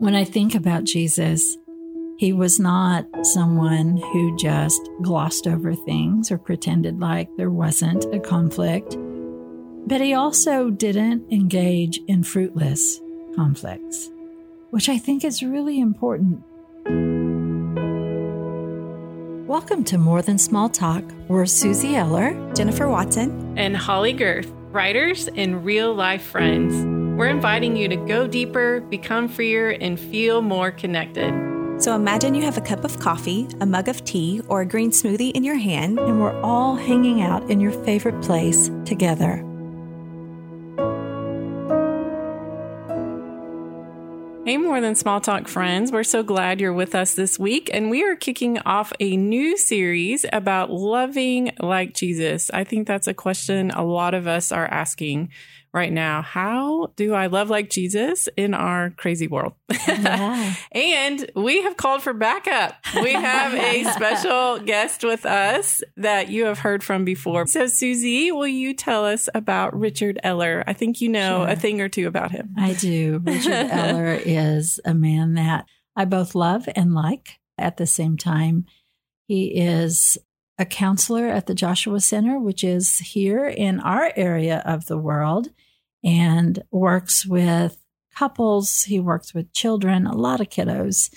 When I think about Jesus, he was not someone who just glossed over things or pretended like there wasn't a conflict, but he also didn't engage in fruitless conflicts, which I think is really important. Welcome to More Than Small Talk. We're Suzie Eller, Jennifer Watson, and Holley Gerth, writers and real life friends. We're inviting you to go deeper, become freer, and feel more connected. So imagine you have a cup of coffee, a mug of tea, or a green smoothie in your hand, and we're all hanging out in your favorite place together. Hey, more than small talk friends. We're so glad you're with us this week. And we are kicking off a new series about loving like Jesus. I think that's a question a lot of us are asking right now. How do I love like Jesus in our crazy world? Yeah. and we have called for backup. We have a special guest with us that you have heard from before. So, Suzie, will you tell us about Richard Eller? I think you know sure. a thing or two about him. I do. Richard Eller is a man that I both love and like at the same time. He is a counselor at the Joshua Center, which is here in our area of the world and works with couples. He works with children, a lot of kiddos.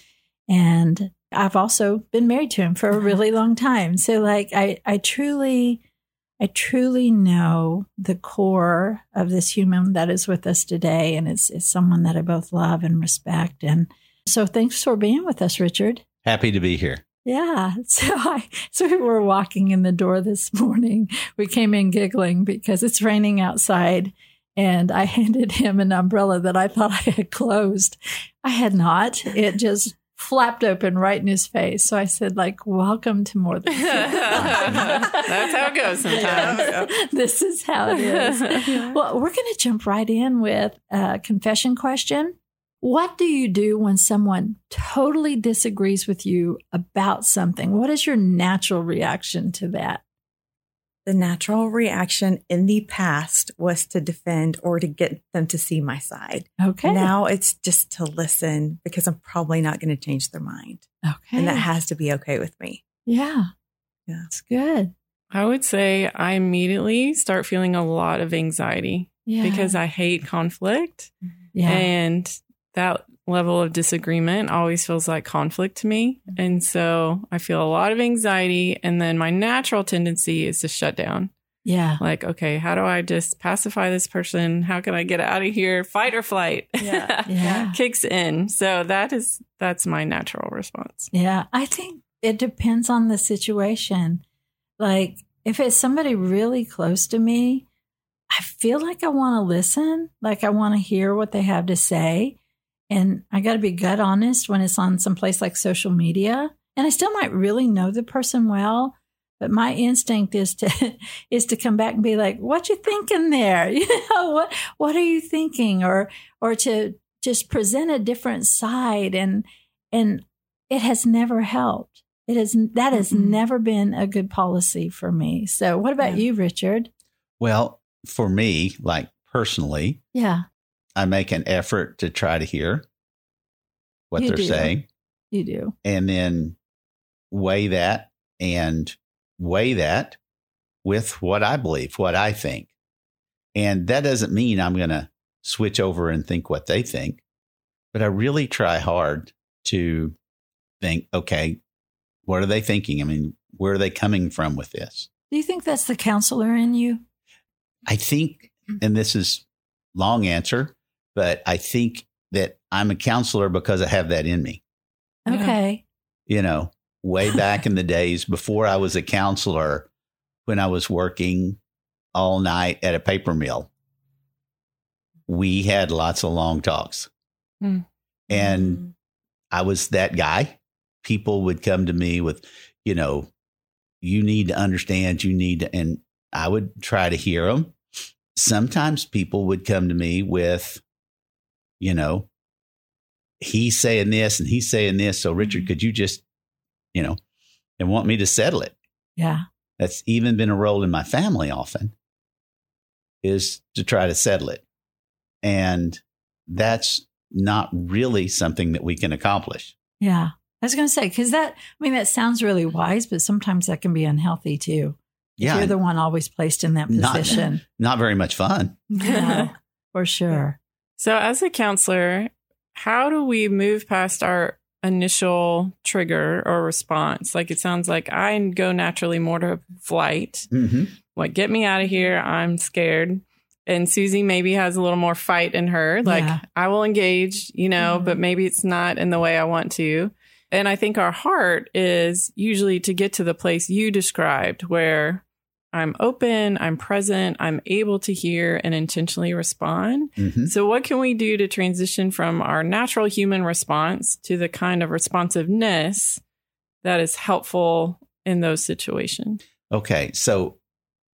And I've also been married to him for a uh-huh. really long time. So like I, I truly, I truly know the core of this human that is with us today. And it's, it's someone that I both love and respect. And so thanks for being with us, Richard. Happy to be here. Yeah. So I, so we were walking in the door this morning. We came in giggling because it's raining outside and I handed him an umbrella that I thought I had closed. I had not. It just flapped open right in his face. So I said, like, welcome to more than That's how it goes sometimes. this is how it is. Well, we're going to jump right in with a confession question. What do you do when someone totally disagrees with you about something? What is your natural reaction to that? the natural reaction in the past was to defend or to get them to see my side. Okay. Now it's just to listen because I'm probably not going to change their mind. Okay. And that has to be okay with me. Yeah. Yeah. It's good. I would say I immediately start feeling a lot of anxiety yeah. because I hate conflict. Mm-hmm. Yeah. And that level of disagreement always feels like conflict to me. And so I feel a lot of anxiety. And then my natural tendency is to shut down. Yeah. Like, okay, how do I just pacify this person? How can I get out of here? Fight or flight. Yeah. yeah. Kicks in. So that is, that's my natural response. Yeah. I think it depends on the situation. Like, if it's somebody really close to me, I feel like I want to listen, like I want to hear what they have to say. And I got to be gut honest when it's on some place like social media. And I still might really know the person well, but my instinct is to is to come back and be like, "What you thinking there? You know what what are you thinking?" Or or to just present a different side, and and it has never helped. It has that has mm-hmm. never been a good policy for me. So, what about yeah. you, Richard? Well, for me, like personally, yeah, I make an effort to try to hear what you they're do. saying. You do. And then weigh that and weigh that with what I believe, what I think. And that doesn't mean I'm going to switch over and think what they think, but I really try hard to think, okay, what are they thinking? I mean, where are they coming from with this? Do you think that's the counselor in you? I think, and this is long answer, but I think that I'm a counselor because I have that in me. Okay. You know, way back in the days before I was a counselor, when I was working all night at a paper mill, we had lots of long talks. Mm. And mm. I was that guy. People would come to me with, you know, you need to understand, you need to, and I would try to hear them sometimes people would come to me with, you know, he's saying this and he's saying this. So, Richard, mm-hmm. could you just, you know, and want me to settle it? Yeah. That's even been a role in my family often is to try to settle it. And that's not really something that we can accomplish. Yeah. I was going to say, because that, I mean, that sounds really wise, but sometimes that can be unhealthy too. Yeah. You're the one always placed in that Not- position. Not very much fun. Yeah, for sure. So, as a counselor, how do we move past our initial trigger or response? Like it sounds like I go naturally more to flight. hmm What, get me out of here. I'm scared. And Suzie maybe has a little more fight in her. Like, Yeah. I will engage, you know, Mhm. but maybe it's not in the way I want to. And I think our heart is usually to get to the place you described where I'm open, I'm present, I'm able to hear and intentionally respond. hmm So, what can we do to transition from our natural human response to the kind of responsiveness that is helpful in those situations? Okay, so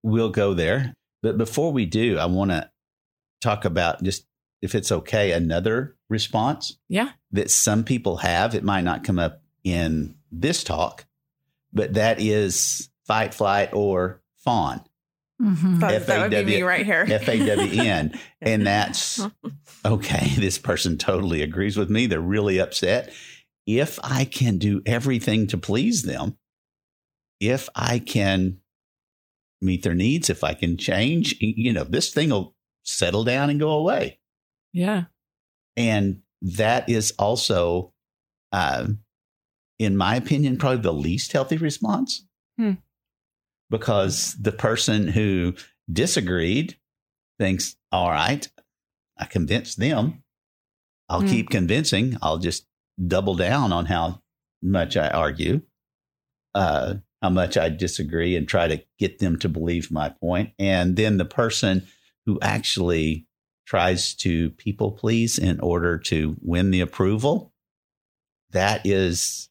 we'll go there. But before we do, I want to talk about just, if it's okay, another response Yeah. that some people have. It might not come up in this talk, but that is fight, flight, or fawn. hmm That, that would be me right here. F A W N. And that's okay. This person totally agrees with me. They're really upset. If I can do everything to please them, if I can meet their needs, if I can change, you know, this thing will settle down and go away. Yeah. And that is also, um, in my opinion, probably the least healthy response. Hmm. Because the person who disagreed thinks, all right, I convinced them. I'll Hmm. keep convincing. I'll just double down on how much I argue, uh, how much I disagree, and try to get them to believe my point. And then the person who actually tries to people please in order to win the approval, that is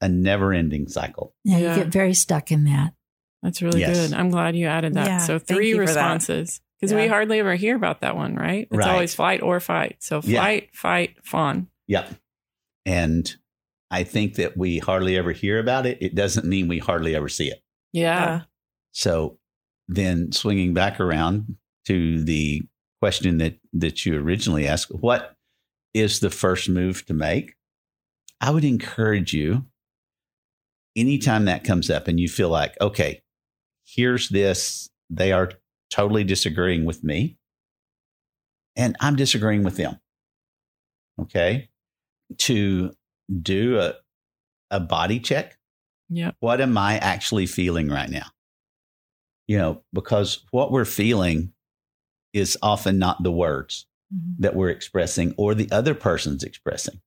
a never ending cycle. Yeah, Yeah. you get very stuck in that. That's really Yes. good. I'm glad you added that. Yeah, so, three you for that. responses because we hardly ever hear about that one, right? It's Right. always flight or fight. So, Yeah. flight, fight, fawn. Yep. And I think that we hardly ever hear about it. It doesn't mean we hardly ever see it. Yeah. So then swinging back around to the question that, that you originally asked, what is the first move to make? I would encourage you anytime that comes up and you feel like, okay, here's this, they are totally disagreeing with me and I'm disagreeing with them. Okay. To do a, a body check Yep. what am I actually feeling right now? You know, because what we're feeling is often not the words mm-hmm. that we're expressing or the other person's expressing.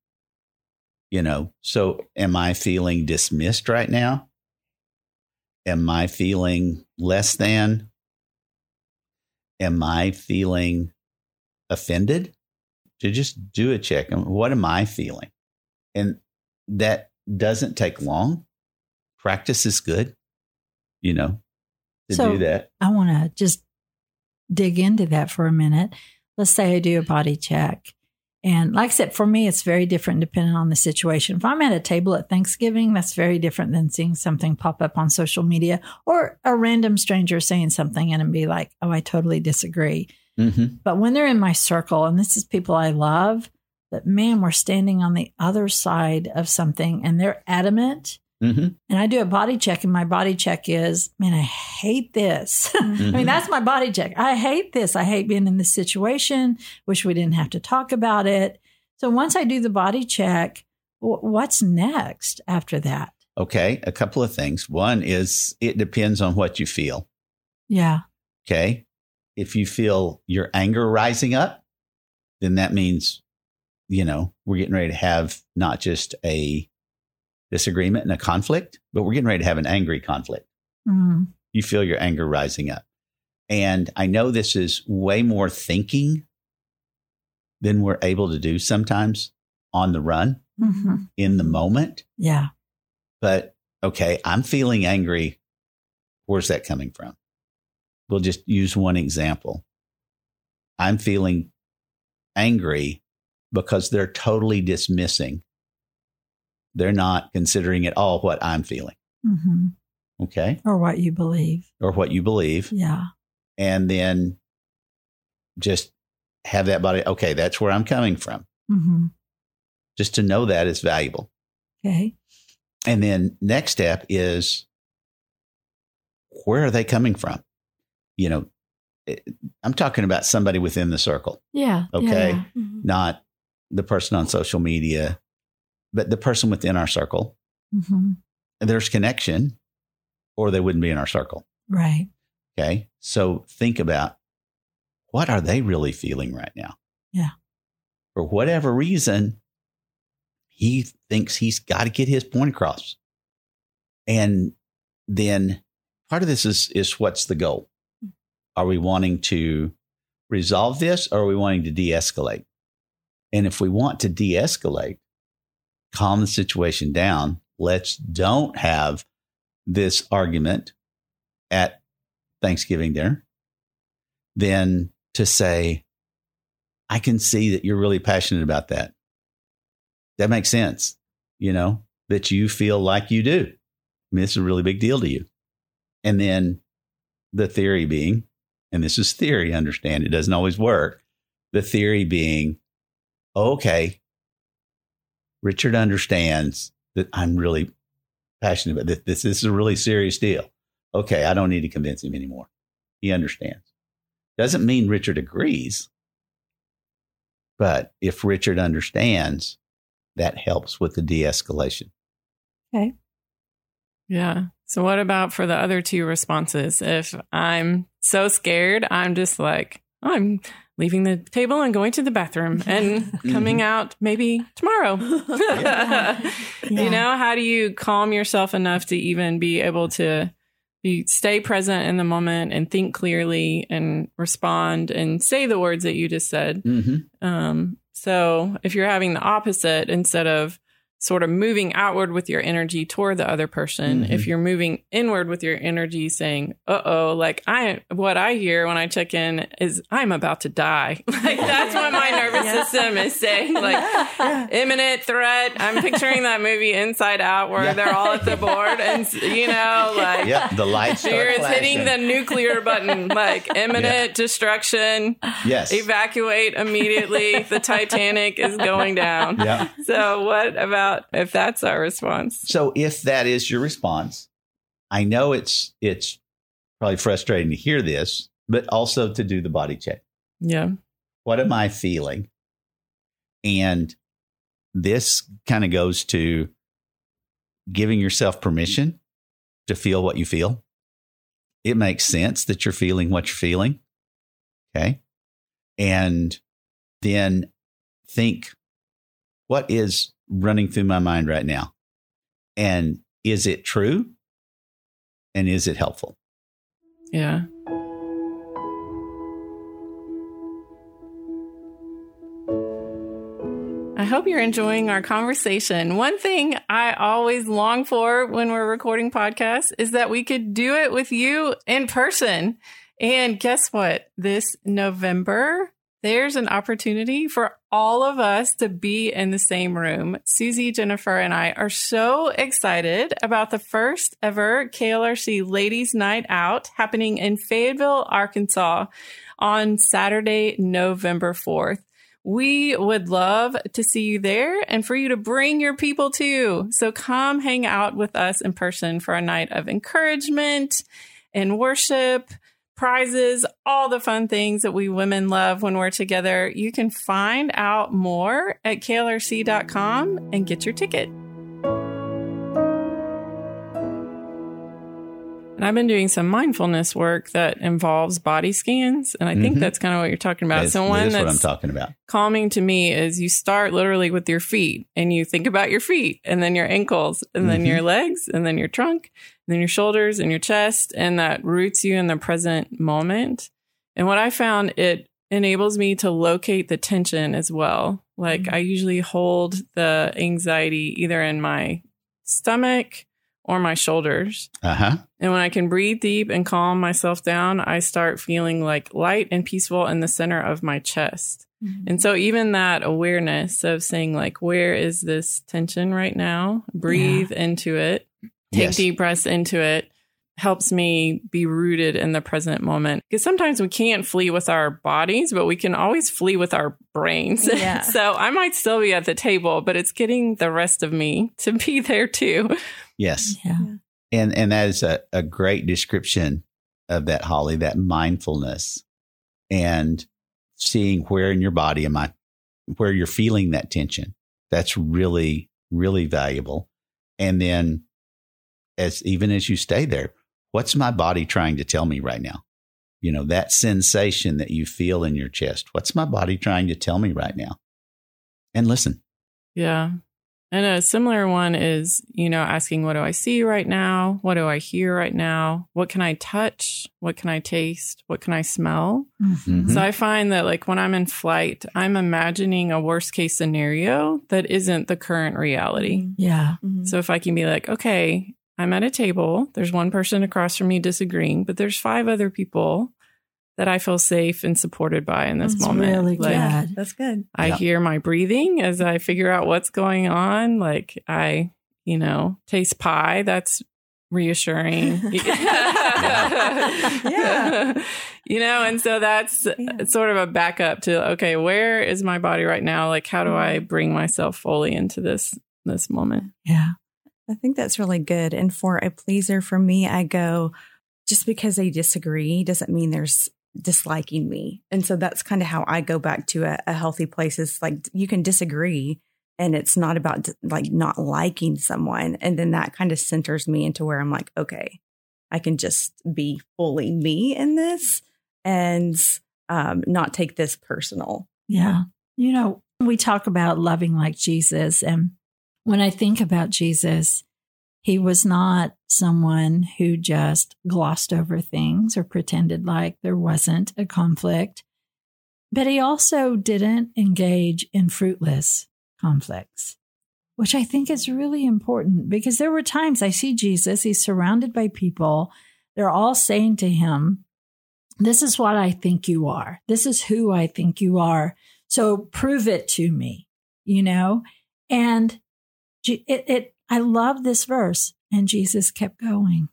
You know, so am I feeling dismissed right now? Am I feeling less than? Am I feeling offended? To just do a check. What am I feeling? And that doesn't take long practice is good, you know, to So- do that. I want to just dig into that for a minute. Let's say I do a body check. And like I said, for me, it's very different depending on the situation. If I'm at a table at Thanksgiving, that's very different than seeing something pop up on social media or a random stranger saying something and be like, oh, I totally disagree. Mm-hmm. But when they're in my circle, and this is people I love, that man, we're standing on the other side of something and they're adamant. Mm-hmm. And I do a body check, and my body check is, man, I hate this. I mean, that's my body check. I hate this. I hate being in this situation. Wish we didn't have to talk about it. So once I do the body check, wh- what's next after that? Okay. A couple of things. One is it depends on what you feel. Yeah. Okay. If you feel your anger rising up, then that means, you know, we're getting ready to have not just a disagreement and a conflict, but we're getting ready to have an angry conflict. Mm, You feel your anger rising up. And I know this is way more thinking than we're able to do sometimes on the run mhm. in the moment. Yeah. But okay, I'm feeling angry. Where's that coming from? We'll just use one example. I'm feeling angry because they're totally dismissing. They're not considering at all what I'm feeling. hmm Okay. Or what you believe. Or what you believe. Yeah. And then just have that body. Okay. That's where I'm coming from. hmm Just to know that is valuable. Okay. And then next step is where are they coming from? You know, I'm talking about somebody within the circle, Yeah. Okay. Yeah, not the person on social media, but the person within our circle. yeah. hmm There's connection or they wouldn't be in our circle. Right. Okay. So think about what are they really feeling right now? Yeah. For whatever reason, he thinks he's got to get his point across. And then part of this is is what's the goal? Are we wanting to resolve this or are we wanting to de-escalate? And if we want to de-escalate, calm the situation down, let's don't have this argument at Thanksgiving dinner, then to say, I can see that you're really passionate about that. That makes sense, you know, that you feel like you do. I mean, is a really big deal to you. And then the theory being, and this is theory, understand it doesn't always work. The theory being, okay, Richard understands that I'm really passionate about this. This, this is a really serious deal. Okay, I don't need to convince him anymore. He understands. Doesn't mean Richard agrees, but if Richard understands, that helps with the de escalation. Okay. Yeah. So what about for the other two responses? If I'm so scared, I'm just like, oh, I'm leaving the table and going to the bathroom and coming out maybe tomorrow. You know, how do you calm yourself enough to even be able to be stay present in the moment and think clearly and respond and say the words that you just said? Mm-hmm. Um, so if you're having the opposite, instead of sort of moving outward with your energy toward the other person, Mhm. if you're moving inward with your energy saying, uh oh, like I, what I hear when I check in is I'm about to die. like that's what my nervous Yeah. system is saying. Like imminent threat. I'm picturing that movie Inside Out where Yeah. they're all at the board and, you know, like, Yep, the lights start Fear is hitting the nuclear button, like imminent destruction yes. evacuate immediately. the Titanic is going down. Yeah. So, what about if that's our response? So if that is your response, I know it's it's probably frustrating to hear this, but also to do the body check. Yeah. What am I feeling? And this kind of goes to giving yourself permission to feel what you feel. It makes sense that you're feeling what you're feeling. Okay. And then think what is running through my mind right now? And is it true? And is it helpful? Yeah. I hope you're enjoying our conversation. One thing I always long for when we're recording podcasts is that we could do it with you in person. And guess what? This November, there's an opportunity for all of us to be in the same room. Suzie, Jennifer, and I are so excited about the first ever KLRC Ladies Night Out happening in Fayetteville, Arkansas on Saturday, November 4th. We would love to see you there and for you to bring your people too. So come hang out with us in person for a night of encouragement and worship, prizes, all the fun things that we women love when we're together. You can find out more at klrc.com and get your ticket. And I've been doing some mindfulness work that involves body scans. And I think Mhm. that's kind of what you're talking about. That's, so one that's what I'm talking about. calming to me is you start literally with your feet and you think about your feet and then your ankles and then Mhm. your legs and then your trunk then your shoulders and your chest. And that roots you in the present moment. And what I found, it enables me to locate the tension as well. Like Mhm. I usually hold the anxiety either in my stomach or my shoulders. Uh huh. And when I can breathe deep and calm myself down, I start feeling like light and peaceful in the center of my chest. And so even that awareness of saying like, where is this tension right now? Breathe into it. Take Yes. deep breaths into it. helps me be rooted in the present moment. Because sometimes we can't flee with our bodies, but we can always flee with our brains. Yeah. so I might still be at the table, but it's getting the rest of me to be there too. Yes. Yeah. And and that is a, a great description of that, Holley, that mindfulness and seeing where in your body am I where you're feeling that tension. That's really, really valuable. And then as even as you stay there, what's my body trying to tell me right now? You know, that sensation that you feel in your chest. What's my body trying to tell me right now? And listen. Yeah. And a similar one is, you know, asking, what do I see right now? What do I hear right now? What can I touch? What can I taste? What can I smell? Mhm. So I find that, like, when I'm in flight, I'm imagining a worst case scenario that isn't the current reality. Yeah. Mhm. So if I can be like, okay, I'm at a table, there's one person across from me disagreeing, but there's five other people that I feel safe and supported by in this That's moment. really like, good. that's good. I Yeah. hear my breathing as I figure out what's going on. Like I, you know, taste pie. That's reassuring. Yeah. You know, and so that's Yeah. sort of a backup to okay, where is my body right now? Like how do mm-hmm. I bring myself fully into this this moment? Yeah. I think that's really good. And for a pleaser, for me, I go, just because they disagree doesn't mean there's disliking me. And so that's kind of how I go back to a, a healthy place is like you can disagree and it's not about like not liking someone. And then that kind of centers me into where I'm like, okay, I can just be fully me in this and um, not take this personal. Yeah. You know, we talk about loving like Jesus. And when I think about Jesus, he was not someone who just glossed over things or pretended like there wasn't a conflict, but he also didn't engage in fruitless conflicts, which I think is really important because there were times I see Jesus, he's surrounded by people, they're all saying to him, This is what I think you are. This is who I think you are. So prove it to me, you know? And it, it, I love this verse. And Jesus kept going.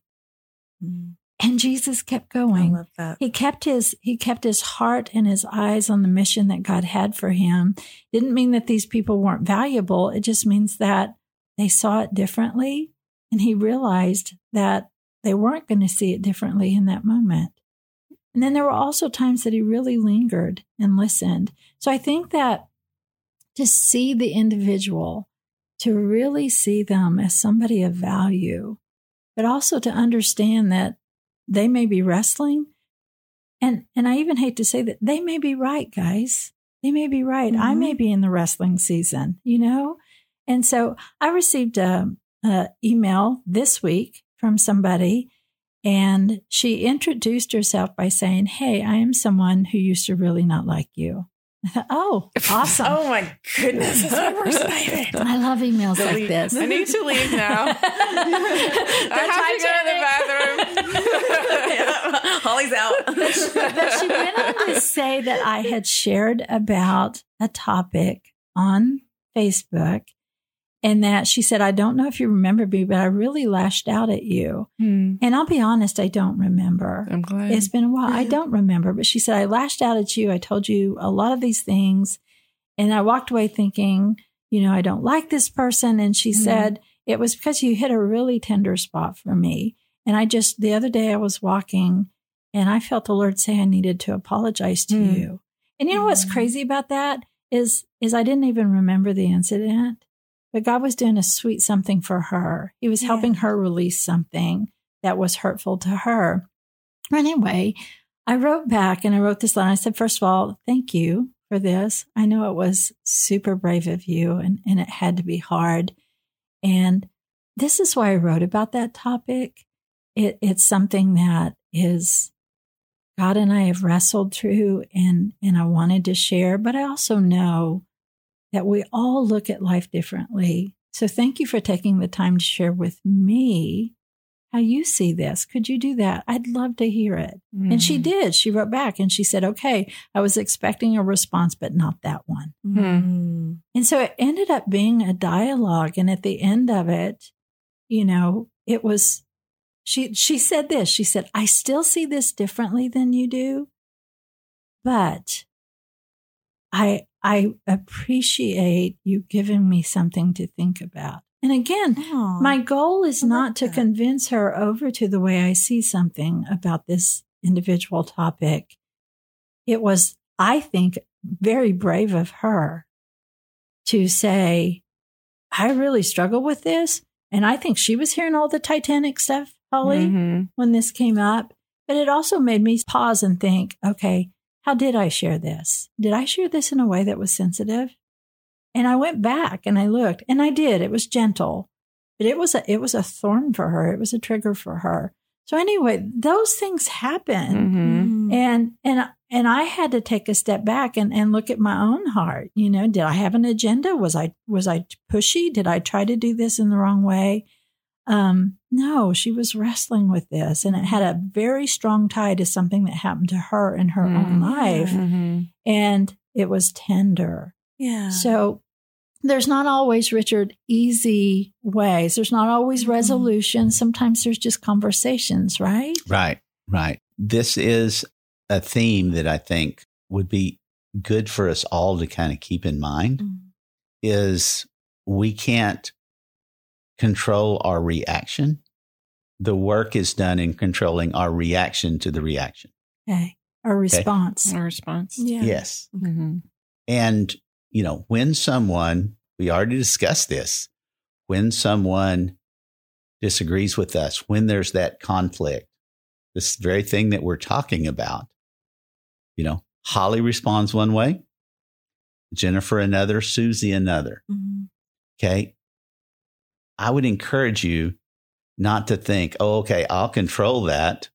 Mm. And Jesus kept I going. love that. He kept his he kept his heart and his eyes on the mission that God had for him. Didn't mean that these people weren't valuable. It just means that they saw it differently and he realized that they weren't going to see it differently in that moment. And then there were also times that he really lingered and listened. So I think that to see the individual, to really see them as somebody of value, but also to understand that they may be wrestling. And and I even hate to say that they may be right, guys. They may be right. I Mhm. may be in the wrestling season, you know? And so I received a, a email this week from somebody and she introduced herself by saying, Hey, I am someone who used to really not like you. I thought, oh, awesome. Oh my goodness. That's my worst nightmare. I love emails like this. I need to leave now. I have to go to the bathroom. Holley's out. but she went on to say that I had shared about a topic on Facebook and that she said, I don't know if you remember me, but I really lashed out at you. Hmm, And I'll be honest, I don't remember. I'm glad. It's been a while. I don't remember, but she said, I lashed out at you. I told you a lot of these things. And I walked away thinking, you know, I don't like this person. And she Mhm. said, it was because you hit a really tender spot for me. And I just, the other day I was walking and I felt the Lord say I needed to apologize to Mm. you. And you know what's crazy about that is, is I didn't even remember the incident, but God was doing a sweet something for her. He was Yeah. helping her release something that was hurtful to her. Anyway, I wrote back and I wrote this line. I said, first of all, thank you for this. I know it was super brave of you and, and it had to be hard. And this is why I wrote about that topic. It, it's something that is God and I have wrestled through and, and I wanted to share, but I also know that we all look at life differently. So thank you for taking the time to share with me how you see this. Could you do that? I'd love to hear it. And she Mhm. did. She wrote back and she said, okay, I was expecting a response, but not that one. Mm. And so it ended up being a dialogue. And at the end of it, you know, it was, she she said this. She said, "I still see this differently than you do, but I I appreciate you giving me something to think about." And again, Aw. my goal is not to that. convince her over to the way I see something about this individual topic. It was, I think, very brave of her to say, I really struggle with this. And I think she was hearing all the Titanic stuff, Holley, Mhm. when this came up. But it also made me pause and think, okay, how did I share this? Did I share this in a way that was sensitive? And I went back and I looked and I did. It was gentle, but it was a, it was a thorn for her. It was a trigger for her. So anyway, those things happen Mhm. Mhm. and and and I had to take a step back and, and look at my own heart. You know, did I have an agenda? Was I was I pushy? Did I try to do this in the wrong way? Um, no, she was wrestling with this, and it had a very strong tie to something that happened to her in her own Mm. life, Mhm. and it was tender. yeah. So there's not always, Richard, easy ways. There's not always Mhm. resolution. Sometimes there's just conversations, right? Right, right. This is a theme that I think would be good for us all to kind of keep in mind Mhm. is we can't control our reaction. The work is done in controlling our reaction to the reaction. Okay. A response. A response. Yeah. Yes. Mhm. And, you know, when someone, we already discussed this, when someone disagrees with us, when there's that conflict, this very thing that we're talking about, you know, Holley responds one way, Jennifer another, Suzie another. Mhm. Okay. I would encourage you not to think, oh, okay, I'll control that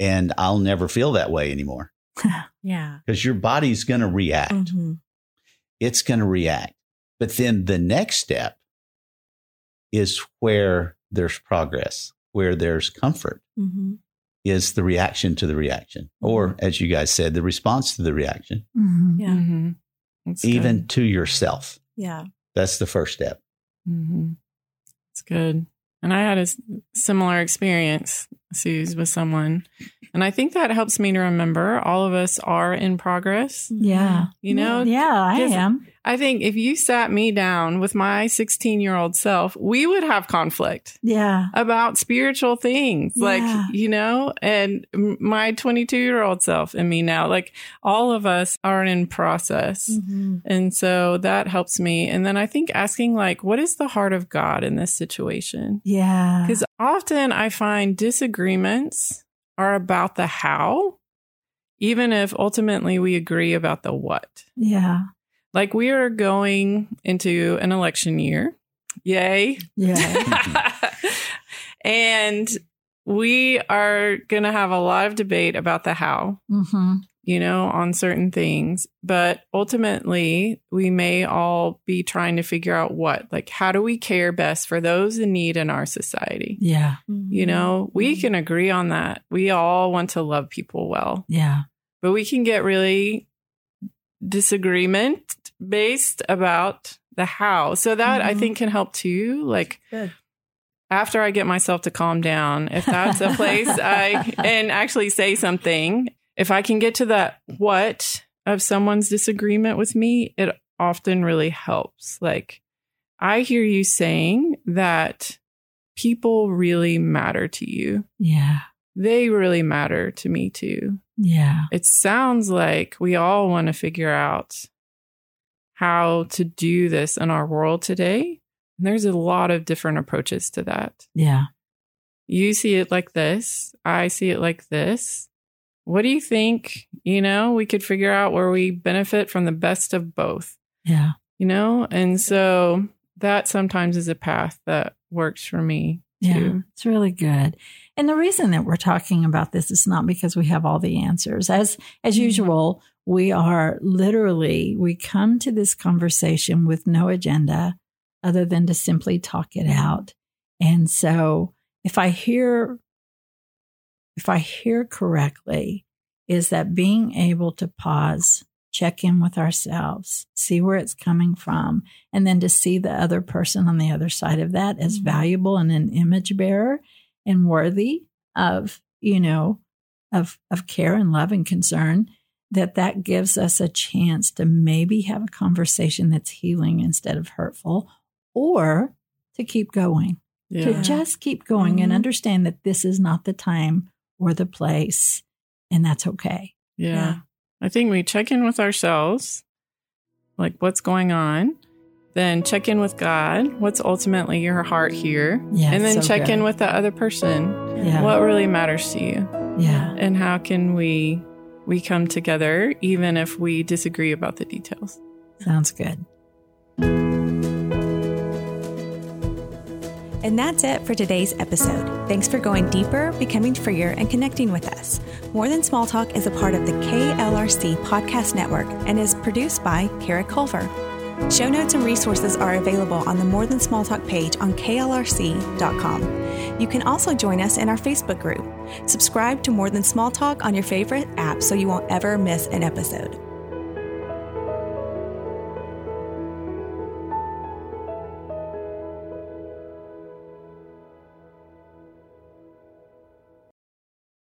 and I'll never feel that way anymore Yeah. because your body's going to react. Mhm. It's going to react. But then the next step is where there's progress, where there's comfort, Mhm. is the reaction to the reaction. Or, as you guys said, the response to the reaction, Mhm. Yeah. Mhm. Even good. to yourself. Yeah. That's the first step. Mhm. It's good. And I had a similar experience, Suze, with someone. And I think that helps me to remember all of us are in progress. Yeah. You know, Yeah, I am. I think if you sat me down with my 16 year old self, we would have conflict Yeah. about spiritual things, Yeah. like, you know, and my 22 year old self and me now, like all of us are in process. Mhm. And so that helps me. And then I think asking, like, what is the heart of God in this situation? Yeah. Because often I find disagreements are about the how, even if ultimately we agree about the what. Yeah. Like we are going into an election year. Yay. Yeah. and we are going to have a lot of debate about the how, hmm you know, on certain things. But ultimately, we may all be trying to figure out what, like, how do we care best for those in need in our society? Yeah. You know, we Mhm. can agree on that. We all want to love people well, Yeah. but we can get really disagreement based about the how. So that I Mhm. think can help too. Like Good. after I get myself to calm down, if that's a place I and actually say something, if I can get to that what of someone's disagreement with me, it often really helps. Like I hear you saying that people really matter to you. Yeah. They really matter to me too. Yeah. It sounds like we all want to figure out how to do this in our world today. And there's a lot of different approaches to that. Yeah. You see it like this, I see it like this. What do you think? You know, we could figure out where we benefit from the best of both, Yeah. you know? And so that sometimes is a path that works for me Yeah. too. It's really good. And the reason that we're talking about this is not because we have all the answers. As as Mhm. usual, we are literally we come to this conversation with no agenda other than to simply talk it out. And so if I hear if I hear correctly, is that being able to pause, check in with ourselves, see where it's coming from, and then to see the other person on the other side of that as Mhm. valuable and an image bearer and worthy of, you know, of, of care and love and concern, that that gives us a chance to maybe have a conversation that's healing instead of hurtful or to keep going, Yeah. to just keep going and Mhm. understand that this is not the time or the place and that's okay. yeah. Yeah. I think we check in with ourselves, like what's going on. Then check in with God. What's ultimately your heart here? Yeah. and then so check in with the other person. yeah. What really matters to you? yeah. And how can we we come together even if we disagree about the details? Sounds good. And that's it for today's episode. Thanks for going deeper, becoming freer, and connecting with us. More Than Small Talk is a part of the KLRC Podcast Network and is produced by Kara Culver. Show notes and resources are available on the More Than Small Talk page on klrc.com. You can also join us in our Facebook group. Subscribe to More Than Small Talk on your favorite app so you won't ever miss an episode.